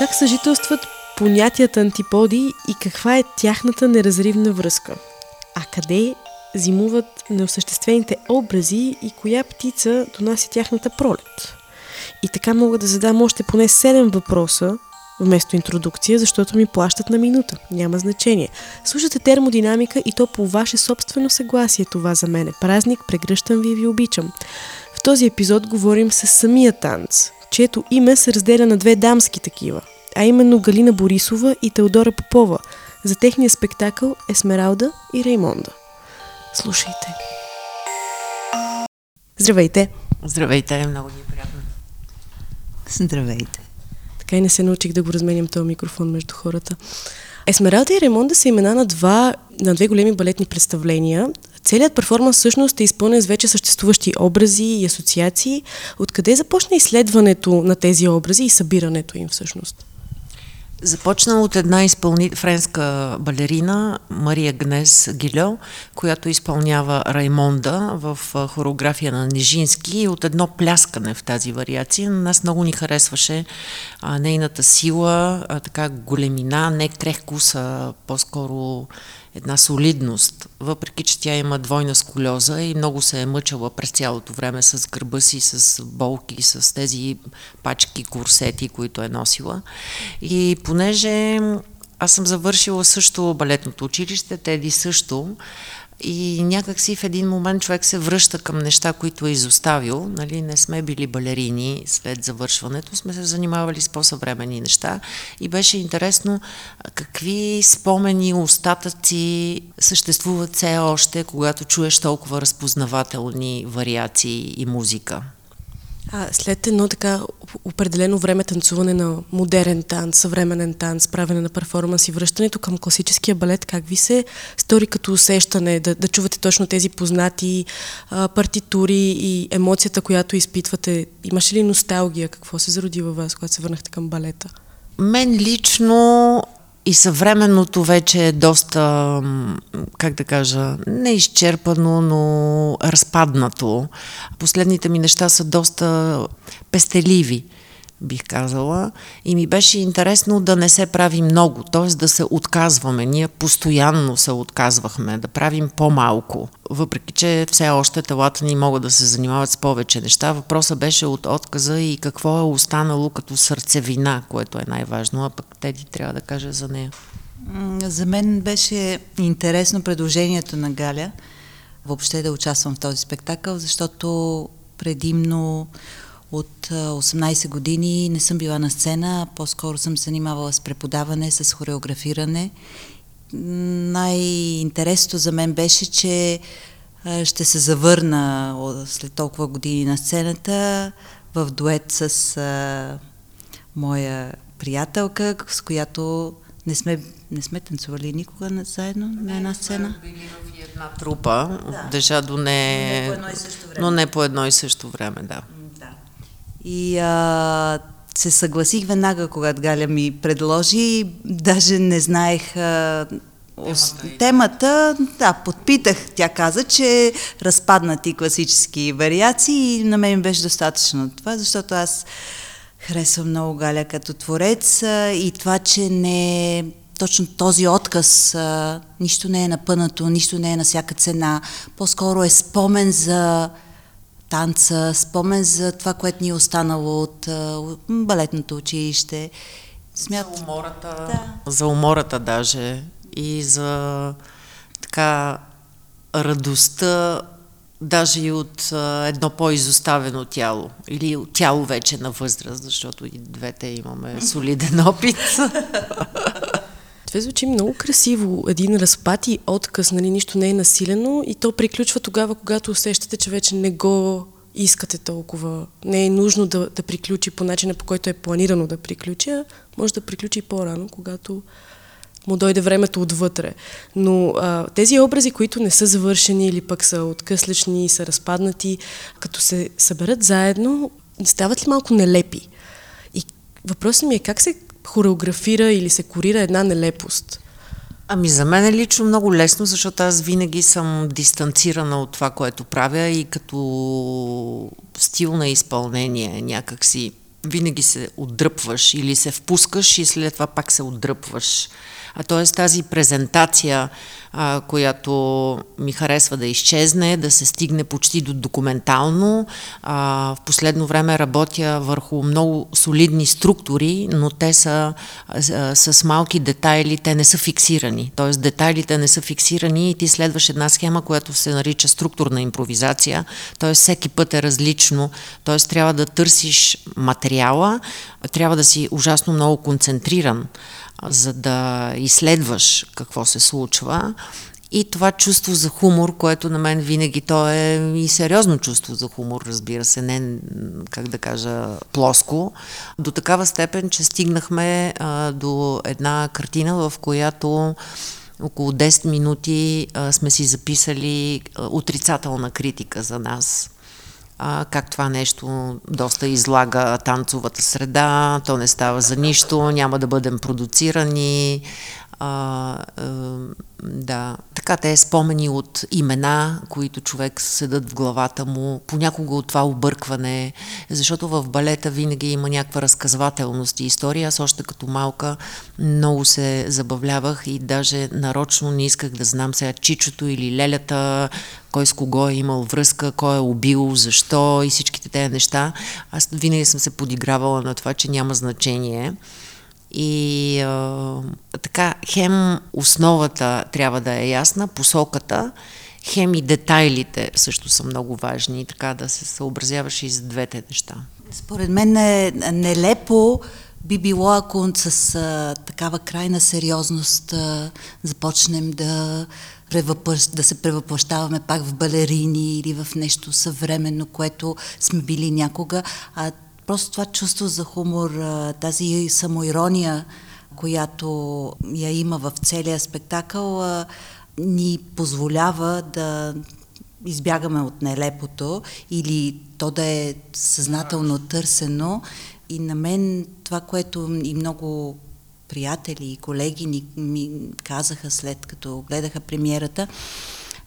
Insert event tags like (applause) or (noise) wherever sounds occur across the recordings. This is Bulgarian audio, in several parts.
как съжителстват понятията антиподи и каква е тяхната неразривна връзка? А къде зимуват неосъществените образи и коя птица донася тяхната пролет? И така мога да задам още поне 7 въпроса вместо интродукция, защото ми плащат на минута. Няма значение. Слушате термодинамика и то по ваше собствено съгласие. Това за мен е празник, прегръщам ви и ви обичам. В този епизод говорим с самия танц, чието име се разделя на две дамски такива, а именно Галина Борисова и Теодора Попова за техния спектакъл Есмералда и Реймонда. Слушайте. Здравейте! Здравейте, много ни е приятно. Здравейте. Така и не се научих да го разменям този микрофон между хората. Есмералда и Ремонда са имена на, два, на две големи балетни представления. Целият перформанс всъщност е изпълнен с вече съществуващи образи и асоциации. Откъде започна изследването на тези образи и събирането им всъщност? Започна от една изпълни... френска балерина, Мария Гнес Гилео, която изпълнява Раймонда в хореография на Нежински и от едно пляскане в тази вариация. На нас много ни харесваше а, нейната сила, а, така големина, не крехкост, а по-скоро една солидност, въпреки че тя има двойна сколиоза и много се е мъчала през цялото време с гърба си, с болки, с тези пачки курсети, които е носила. И понеже аз съм завършила също балетното училище, Теди също, и някак си в един момент човек се връща към неща, които е изоставил. Нали? Не сме били балерини след завършването, сме се занимавали с по-съвремени неща и беше интересно какви спомени, остатъци съществуват все още, когато чуеш толкова разпознавателни вариации и музика. А, след едно така определено време танцуване на модерен танц, съвременен танц, правене на перформанс и връщането към класическия балет, как ви се стори като усещане да, да чувате точно тези познати а, партитури и емоцията, която изпитвате? Имаше ли носталгия? Какво се зароди във вас, когато се върнахте към балета? Мен лично и съвременното вече е доста, как да кажа, не изчерпано, но разпаднато. Последните ми неща са доста пестеливи бих казала. И ми беше интересно да не се прави много, т.е. да се отказваме. Ние постоянно се отказвахме, да правим по-малко. Въпреки, че все още телата ни могат да се занимават с повече неща. Въпросът беше от отказа и какво е останало като сърцевина, което е най-важно, а пък Теди трябва да каже за нея. За мен беше интересно предложението на Галя въобще да участвам в този спектакъл, защото предимно от 18 години не съм била на сцена, по-скоро съм се занимавала с преподаване, с хореографиране. Най-интересното за мен беше, че ще се завърна след толкова години на сцената в дует с а, моя приятелка, с която не сме, не сме танцували никога заедно на една сцена. Били в една трупа, да. държа до не... Не по едно и също време. Но не по едно и също време, да. И а, се съгласих веднага, когато Галя ми предложи. Даже не знаех а, темата, темата. Да, подпитах. Тя каза, че разпаднати класически вариации и на мен беше достатъчно това, защото аз харесвам много Галя като творец а, и това, че не точно този отказ, а, нищо не е напънато, нищо не е на всяка цена, по-скоро е спомен за танца, спомен за това, което ни е останало от, от балетното училище. Смят... За умората, да. за умората даже и за така радостта даже и от а, едно по-изоставено тяло или тяло вече на възраст, защото и двете имаме (laughs) солиден опит. (laughs) Това звучи много красиво. Един разпад и отказ, нали, нищо не е насилено и то приключва тогава, когато усещате, че вече не го искате толкова. Не е нужно да, да приключи по начина, по който е планирано да приключи, а може да приключи по-рано, когато му дойде времето отвътре. Но а, тези образи, които не са завършени или пък са откъслечни, са разпаднати, като се съберат заедно, стават ли малко нелепи? И въпросът ми е как се хореографира или се корира една нелепост? Ами за мен е лично много лесно, защото аз винаги съм дистанцирана от това, което правя и като стил на изпълнение някакси винаги се отдръпваш или се впускаш и след това пак се отдръпваш. А т.е. тази презентация, а, която ми харесва да изчезне, да се стигне почти до документално. А, в последно време работя върху много солидни структури, но те са а, с малки детайли, те не са фиксирани. Т.е. детайлите не са фиксирани и ти следваш една схема, която се нарича структурна импровизация. Т.е. всеки път е различно. Т.е. трябва да търсиш материала, трябва да си ужасно много концентриран за да изследваш какво се случва. И това чувство за хумор, което на мен винаги то е и сериозно чувство за хумор, разбира се, не, как да кажа, плоско, до такава степен, че стигнахме а, до една картина, в която около 10 минути а, сме си записали а, отрицателна критика за нас как това нещо доста излага танцовата среда, то не става за нищо, няма да бъдем продуцирани. А, а, да, така те е спомени от имена, които човек седат в главата му, понякога от това объркване, защото в балета винаги има някаква разказвателност и история. Аз още като малка много се забавлявах и даже нарочно не исках да знам сега чичото или лелята, кой с кого е имал връзка, кой е убил, защо и всичките тези неща. Аз винаги съм се подигравала на това, че няма значение. И а, така, хем основата трябва да е ясна, посоката, хем и детайлите също са много важни, така да се съобразяваш и за двете неща. Според мен е нелепо би било, ако с а, такава крайна сериозност а, започнем да, да се превъплащаваме пак в балерини или в нещо съвременно, което сме били някога, а просто това чувство за хумор, тази самоирония, която я има в целия спектакъл, ни позволява да избягаме от нелепото или то да е съзнателно търсено. И на мен това, което и много приятели и колеги ни, ми казаха след като гледаха премиерата,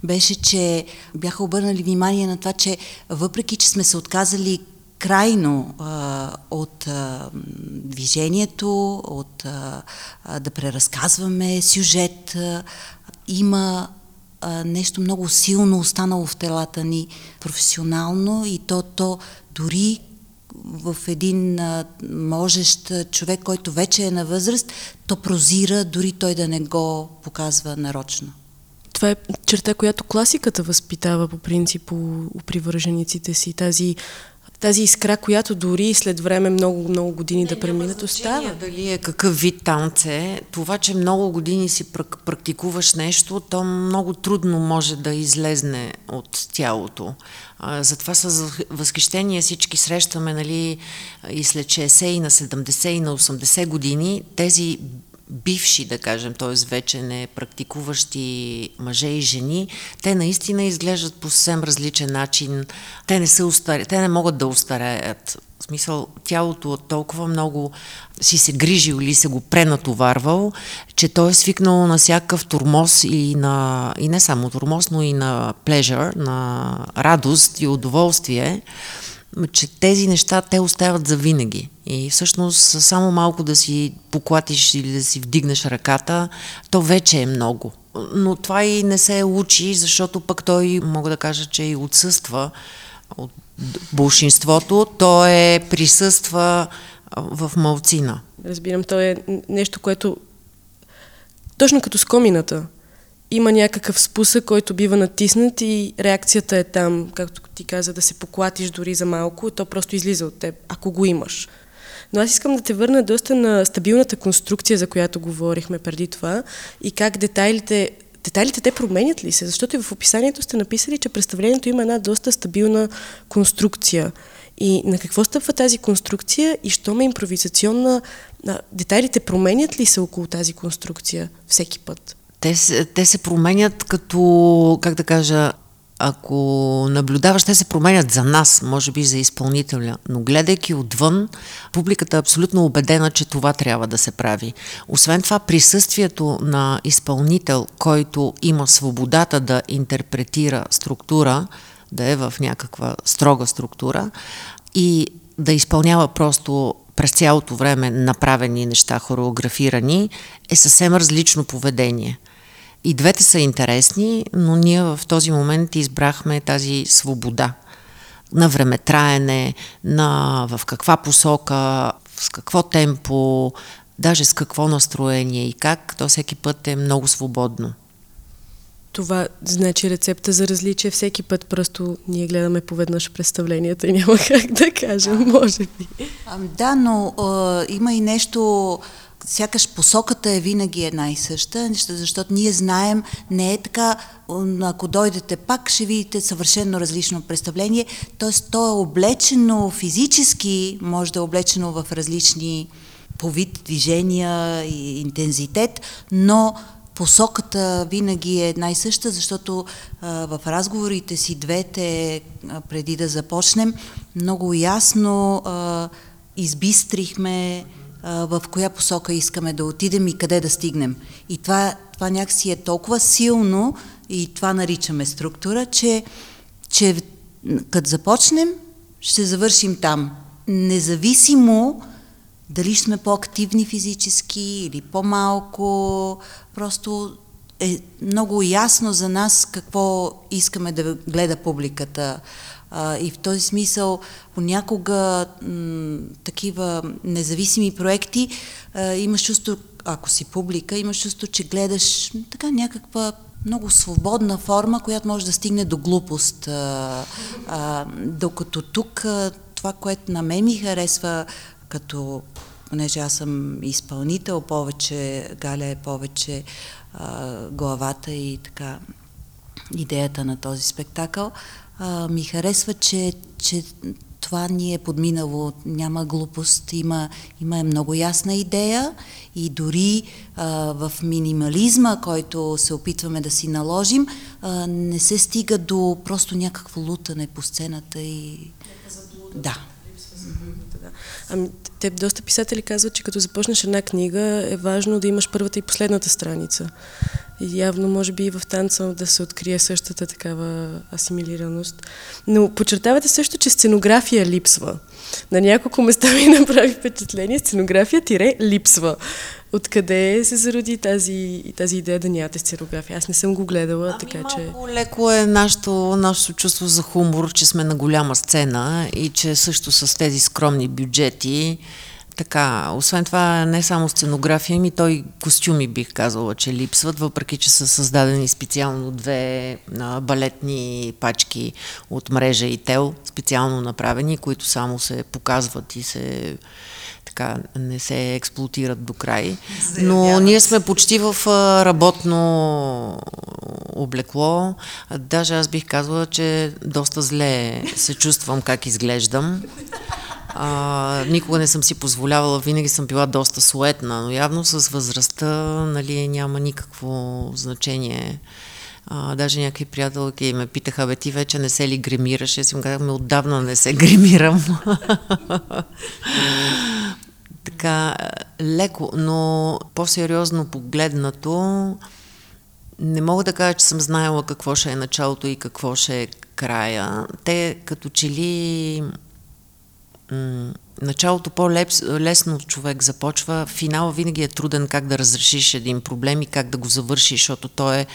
беше, че бяха обърнали внимание на това, че въпреки, че сме се отказали крайно а, от а, движението, от а, да преразказваме сюжет. А, има а, нещо много силно останало в телата ни професионално и то, то дори в един а, можещ човек, който вече е на възраст, то прозира, дори той да не го показва нарочно. Това е черта, която класиката възпитава по принцип у привържениците си. Тази тази искра, която дори след време много, много години не, да преминат, остава. Дали е какъв вид танце, това, че много години си практикуваш нещо, то много трудно може да излезне от тялото. затова с възхищение всички срещаме, нали, и след 60, и на 70, и на 80 години, тези бивши, да кажем, т.е. вече не практикуващи мъже и жени, те наистина изглеждат по съвсем различен начин. Те не, са устаре, те не могат да устареят. В смисъл, тялото толкова много си се грижил или се го пренатоварвал, че той е свикнал на всякакъв турмоз и, на, и не само турмоз, но и на pleasure, на радост и удоволствие че тези неща те остават за винаги. И всъщност само малко да си поклатиш или да си вдигнеш ръката, то вече е много. Но това и не се учи, защото пък той, мога да кажа, че и отсъства от большинството, то е присъства в малцина. Разбирам, то е нещо, което точно като с комината има някакъв спусък, който бива натиснат и реакцията е там, както ти каза, да се поклатиш дори за малко, то просто излиза от теб, ако го имаш. Но аз искам да те върна доста на стабилната конструкция, за която говорихме преди това и как детайлите детайлите те променят ли се? Защото и в описанието сте написали, че представлението има една доста стабилна конструкция. И на какво стъпва тази конструкция и що ме импровизационна, детайлите променят ли се около тази конструкция всеки път? Те, те се променят като, как да кажа, ако наблюдаваш, те се променят за нас, може би за изпълнителя, но гледайки отвън, публиката е абсолютно убедена, че това трябва да се прави. Освен това, присъствието на изпълнител, който има свободата да интерпретира структура, да е в някаква строга структура, и да изпълнява просто през цялото време направени неща, хореографирани, е съвсем различно поведение. И двете са интересни, но ние в този момент избрахме тази свобода на времетраене, на в каква посока, с какво темпо, даже с какво настроение и как, то всеки път е много свободно. Това значи рецепта за различие всеки път, просто ние гледаме поведнъж представленията и няма (laughs) как да кажем, може би. Да, но а, има и нещо, сякаш посоката е винаги една и съща, защото ние знаем, не е така, ако дойдете пак, ще видите съвършено различно представление, т.е. то е облечено физически, може да е облечено в различни по вид движения и интензитет, но посоката винаги е една и съща, защото а, в разговорите си двете, а, преди да започнем, много ясно а, избистрихме в коя посока искаме да отидем и къде да стигнем. И това, това някакси е толкова силно и това наричаме структура, че, че като започнем, ще завършим там. Независимо дали сме по-активни физически или по-малко, просто е много ясно за нас какво искаме да гледа публиката. И в този смисъл понякога м- такива независими проекти а, имаш чувство, ако си публика, имаш чувство, че гледаш така някаква много свободна форма, която може да стигне до глупост. А, а, докато тук това, което на мен ми харесва като понеже аз съм изпълнител, повече, Галя е повече а, главата и така идеята на този спектакъл, а, ми харесва, че, че това ни е подминало, няма глупост, има, има много ясна идея и дори а, в минимализма, който се опитваме да си наложим, а, не се стига до просто някакво лутане по сцената и... Да. Ами, те доста писатели казват, че като започнеш една книга е важно да имаш първата и последната страница. И явно, може би и в танца да се открие същата такава асимилираност. Но подчертавате също, че сценография липсва. На няколко места ми направи впечатление, сценография тире липсва. Откъде се зароди тази, тази идея да нямате сценография? Аз не съм го гледала, ами така че... леко е нашето, нашето чувство за хумор, че сме на голяма сцена и че също с тези скромни бюджети така, освен това, не само сценография, ми той костюми бих казала, че липсват, въпреки че са създадени специално две а, балетни пачки от мрежа и тел, специално направени, които само се показват и се така не се експлуатират до край. Но ние сме почти в работно облекло. Даже аз бих казала, че доста зле се чувствам как изглеждам. А, никога не съм си позволявала, винаги съм била доста суетна, но явно с възрастта нали, няма никакво значение. А, даже някакви приятелки ме питаха, бе ти вече не се ли гримираш? Аз им казах, отдавна не се гримирам. (laughs) така, леко, но по-сериозно погледнато, не мога да кажа, че съм знаела какво ще е началото и какво ще е края. Те като че ли началото по-лесно човек започва, финала винаги е труден как да разрешиш един проблем и как да го завършиш, защото то е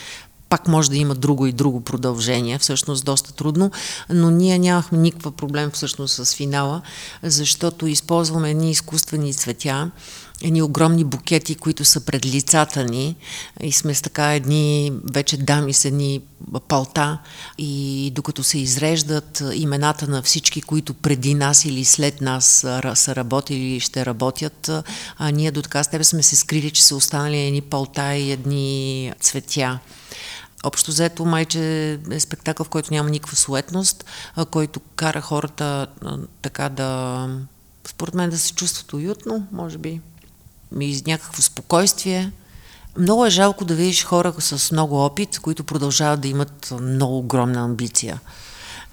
пак може да има друго и друго продължение, всъщност доста трудно, но ние нямахме никаква проблем всъщност с финала, защото използваме едни изкуствени цветя, едни огромни букети, които са пред лицата ни и сме с така едни вече дами с едни палта и докато се изреждат имената на всички, които преди нас или след нас са работили или ще работят, а ние до така с тебе сме се скрили, че са останали едни палта и едни цветя. Общо взето, майче е спектакъл, в който няма никаква суетност, който кара хората така да, според мен, да се чувстват уютно, може би, и някакво спокойствие. Много е жалко да видиш хора с много опит, които продължават да имат много огромна амбиция.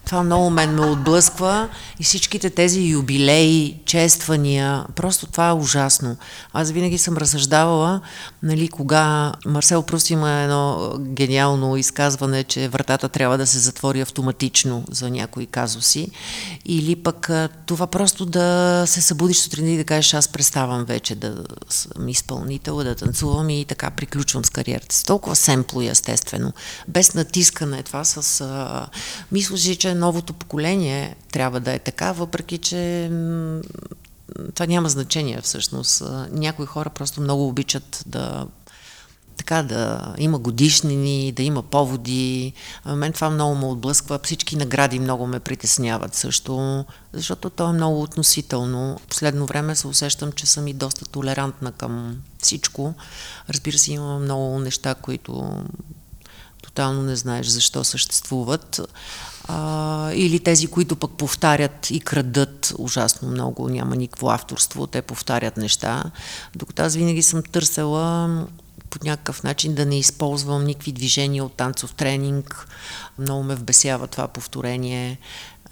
Това много мен ме отблъсква и всичките тези юбилеи, чествания, просто това е ужасно. Аз винаги съм разсъждавала, нали, кога Марсел Прус има едно гениално изказване, че вратата трябва да се затвори автоматично за някои казуси, или пък това просто да се събудиш сутрин и да кажеш, аз преставам вече да съм изпълнител, да танцувам и така приключвам с кариерата. Толкова семпло и естествено, без натискане това с... Мисля, че новото поколение трябва да е така, въпреки че това няма значение всъщност. Някои хора просто много обичат да така да има годишнини, да има поводи. А мен това много ме отблъсква. Всички награди много ме притесняват също, защото то е много относително. Последно време се усещам, че съм и доста толерантна към всичко. Разбира се, има много неща, които тотално не знаеш защо съществуват. А, или тези, които пък повтарят и крадат ужасно много, няма никакво авторство, те повтарят неща. Докато аз винаги съм търсела по някакъв начин да не използвам никакви движения от танцов тренинг. Много ме вбесява това повторение.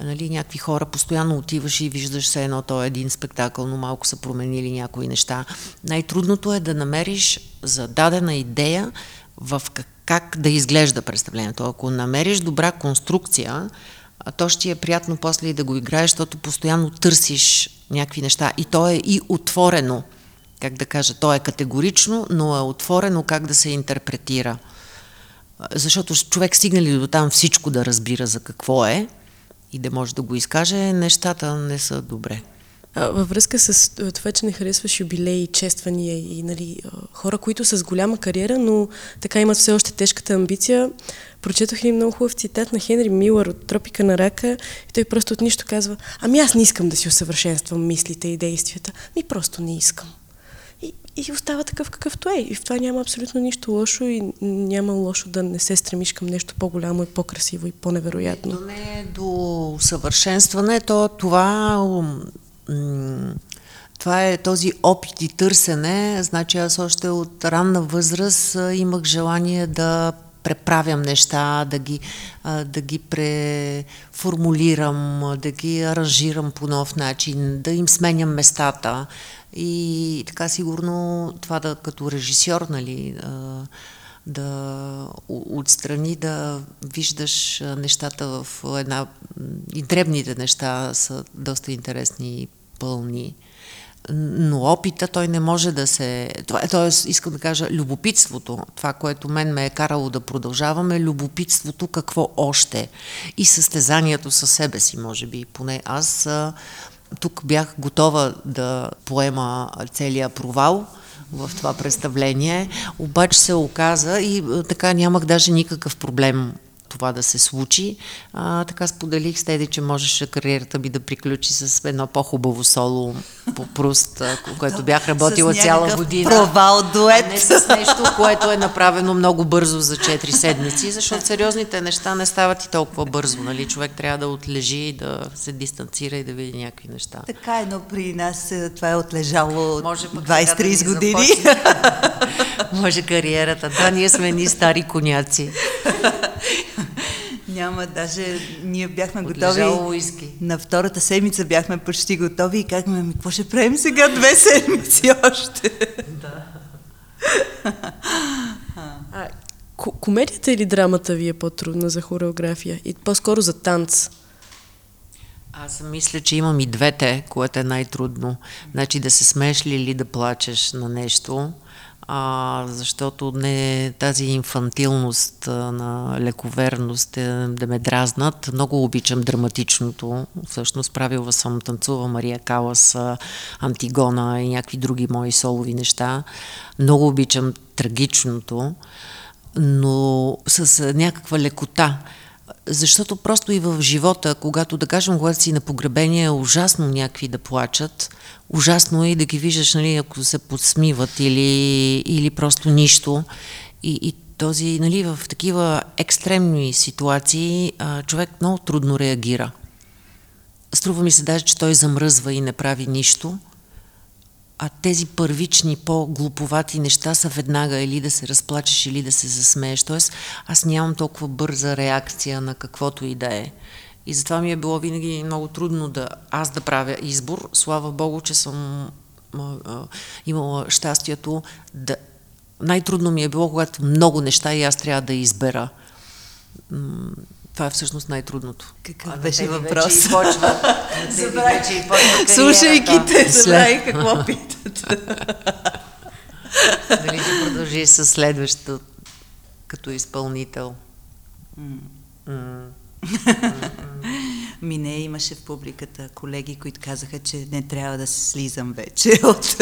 Нали, някакви хора постоянно отиваш и виждаш се едно, то е един спектакъл, но малко са променили някои неща. Най-трудното е да намериш за дадена идея в как, как да изглежда представлението. Ако намериш добра конструкция, то ще е приятно после и да го играеш, защото постоянно търсиш някакви неща. И то е и отворено, как да кажа, то е категорично, но е отворено как да се интерпретира. Защото човек стигне ли до там всичко да разбира за какво е и да може да го изкаже, нещата не са добре. Във връзка с това, че не харесваш юбилеи, чествания и нали, хора, които са с голяма кариера, но така имат все още тежката амбиция, прочетох и много хубав цитат на Хенри Милър от Тропика на рака и той просто от нищо казва, ами аз не искам да си усъвършенствам мислите и действията, ми просто не искам. И, и остава такъв какъвто е. И в това няма абсолютно нищо лошо и няма лошо да не се стремиш към нещо по-голямо и по-красиво и по-невероятно. То не е до съвършенстване, то това това е този опит и търсене. Значи аз още от ранна възраст имах желание да преправям неща, да ги, да ги преформулирам, да ги аранжирам по нов начин, да им сменям местата. И така сигурно това да като режисьор, нали, да отстрани да виждаш нещата в една... И дребните неща са доста интересни и пълни. Но опита той не може да се... Тоест, искам да кажа, любопитството, това, което мен ме е карало да продължаваме, любопитството какво още. И състезанието със себе си, може би. Поне аз тук бях готова да поема целия провал, в това представление. Обаче се оказа и така нямах даже никакъв проблем това да се случи. А, така споделих с Теди, че можеше кариерата ми да приключи с едно по-хубаво соло по Пруст, което бях работила цяла година. провал дует. А не с нещо, което е направено много бързо за 4 седмици, защото сериозните неща не стават и толкова бързо. Нали? Човек трябва да отлежи, да се дистанцира и да види някакви неща. Така е, но при нас е, това е отлежало 20-30 да години. (laughs) Може кариерата. Да, ние сме ни стари коняци. (laughs) Няма, даже ние бяхме готови. уиски. На втората седмица бяхме почти готови и казахме, ми какво ще правим сега две (laughs) седмици още? Да. а, комедията или драмата ви е по-трудна за хореография? И по-скоро за танц? Аз мисля, че имам и двете, което е най-трудно. Значи да се смееш ли или да плачеш на нещо а, защото не тази инфантилност на лековерност е, да ме дразнат. Много обичам драматичното. Всъщност правила съм танцува Мария Калас, Антигона и някакви други мои солови неща. Много обичам трагичното, но с някаква лекота. Защото просто и в живота, когато, да кажем, когато си на погребение, е ужасно някакви да плачат, ужасно е и да ги виждаш, нали, ако се подсмиват или, или просто нищо. И, и този, нали, в такива екстремни ситуации а, човек много трудно реагира. Струва ми се даже, че той замръзва и не прави нищо – а тези първични, по-глуповати неща са веднага или да се разплачеш, или да се засмееш. Тоест, аз нямам толкова бърза реакция на каквото и да е. И затова ми е било винаги много трудно да аз да правя избор. Слава Богу, че съм а, а, имала щастието да... Най-трудно ми е било, когато много неща и аз трябва да избера. Това е всъщност най-трудното. Какъв беше въпрос? Вече и почва, (laughs) Забравих. вече и почва Слушайки те, забравих какво питат. Дали (laughs) ще продължиш с следващото като изпълнител? М. (laughs) Ми не, имаше в публиката колеги, които казаха, че не трябва да се слизам вече от...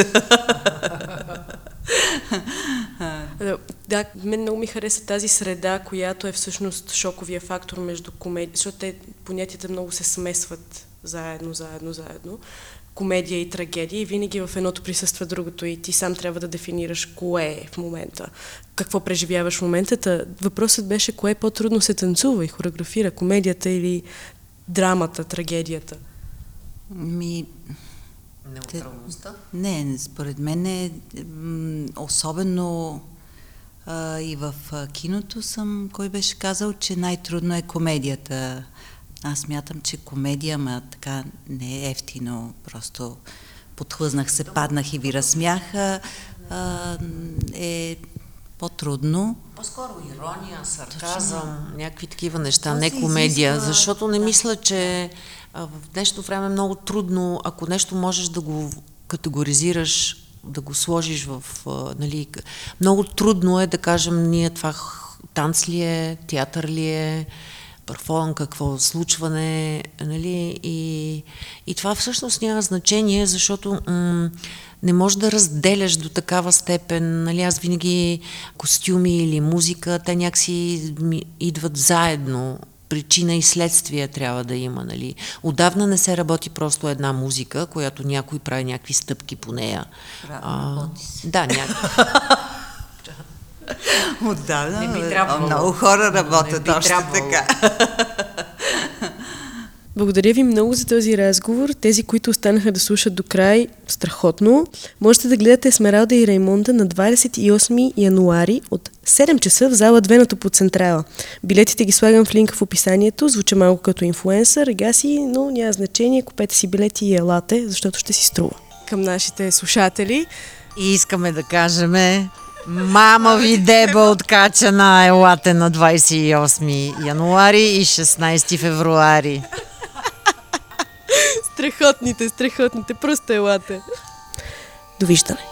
Да, мен много ми хареса тази среда, която е всъщност шоковия фактор между комедия, защото те понятията много се смесват заедно, заедно, заедно. Комедия и трагедия и винаги в едното присъства другото и ти сам трябва да дефинираш кое е в момента, какво преживяваш в момента. Та въпросът беше кое по-трудно се танцува и хореографира, комедията или драмата, трагедията. Ми, Неутралността? Не, според мен е особено а, и в киното съм, кой беше казал, че най-трудно е комедията. Аз мятам, че комедия, ма така не е ефтино, просто подхлъзнах се, паднах и ви разсмяха, а, е по-трудно. По-скоро ирония, сарказъм, някакви такива неща, То не комедия, изисква- защото не да. мисля, че в днешно време е много трудно, ако нещо можеш да го категоризираш, да го сложиш в, а, нали, много трудно е да кажем ние това танц ли е, театър ли е, перформанс, какво случване, нали, и, и това всъщност няма значение, защото м- не можеш да разделяш до такава степен, нали, аз винаги костюми или музика, те някакси идват заедно, причина и следствие трябва да има, нали. Отдавна не се работи просто една музика, която някой прави някакви стъпки по нея. Работи се. Да, някакви. (laughs) Отдавна Не би трябвало. много хора Не работят би още трябвало. така. (laughs) Благодаря ви много за този разговор. Тези, които останаха да слушат до край, страхотно. Можете да гледате Есмералда и Раймонда на 28 януари от 7 часа в зала 2 на по Централа. Билетите ги слагам в линка в описанието. Звуча малко като инфлуенсър, гаси, но няма значение. Купете си билети и елате, защото ще си струва. Към нашите слушатели. И искаме да кажем Мама ви деба откачана, елате на 28 януари и 16 февруари. Страхотните, страхотните, просто елате. Довиждане.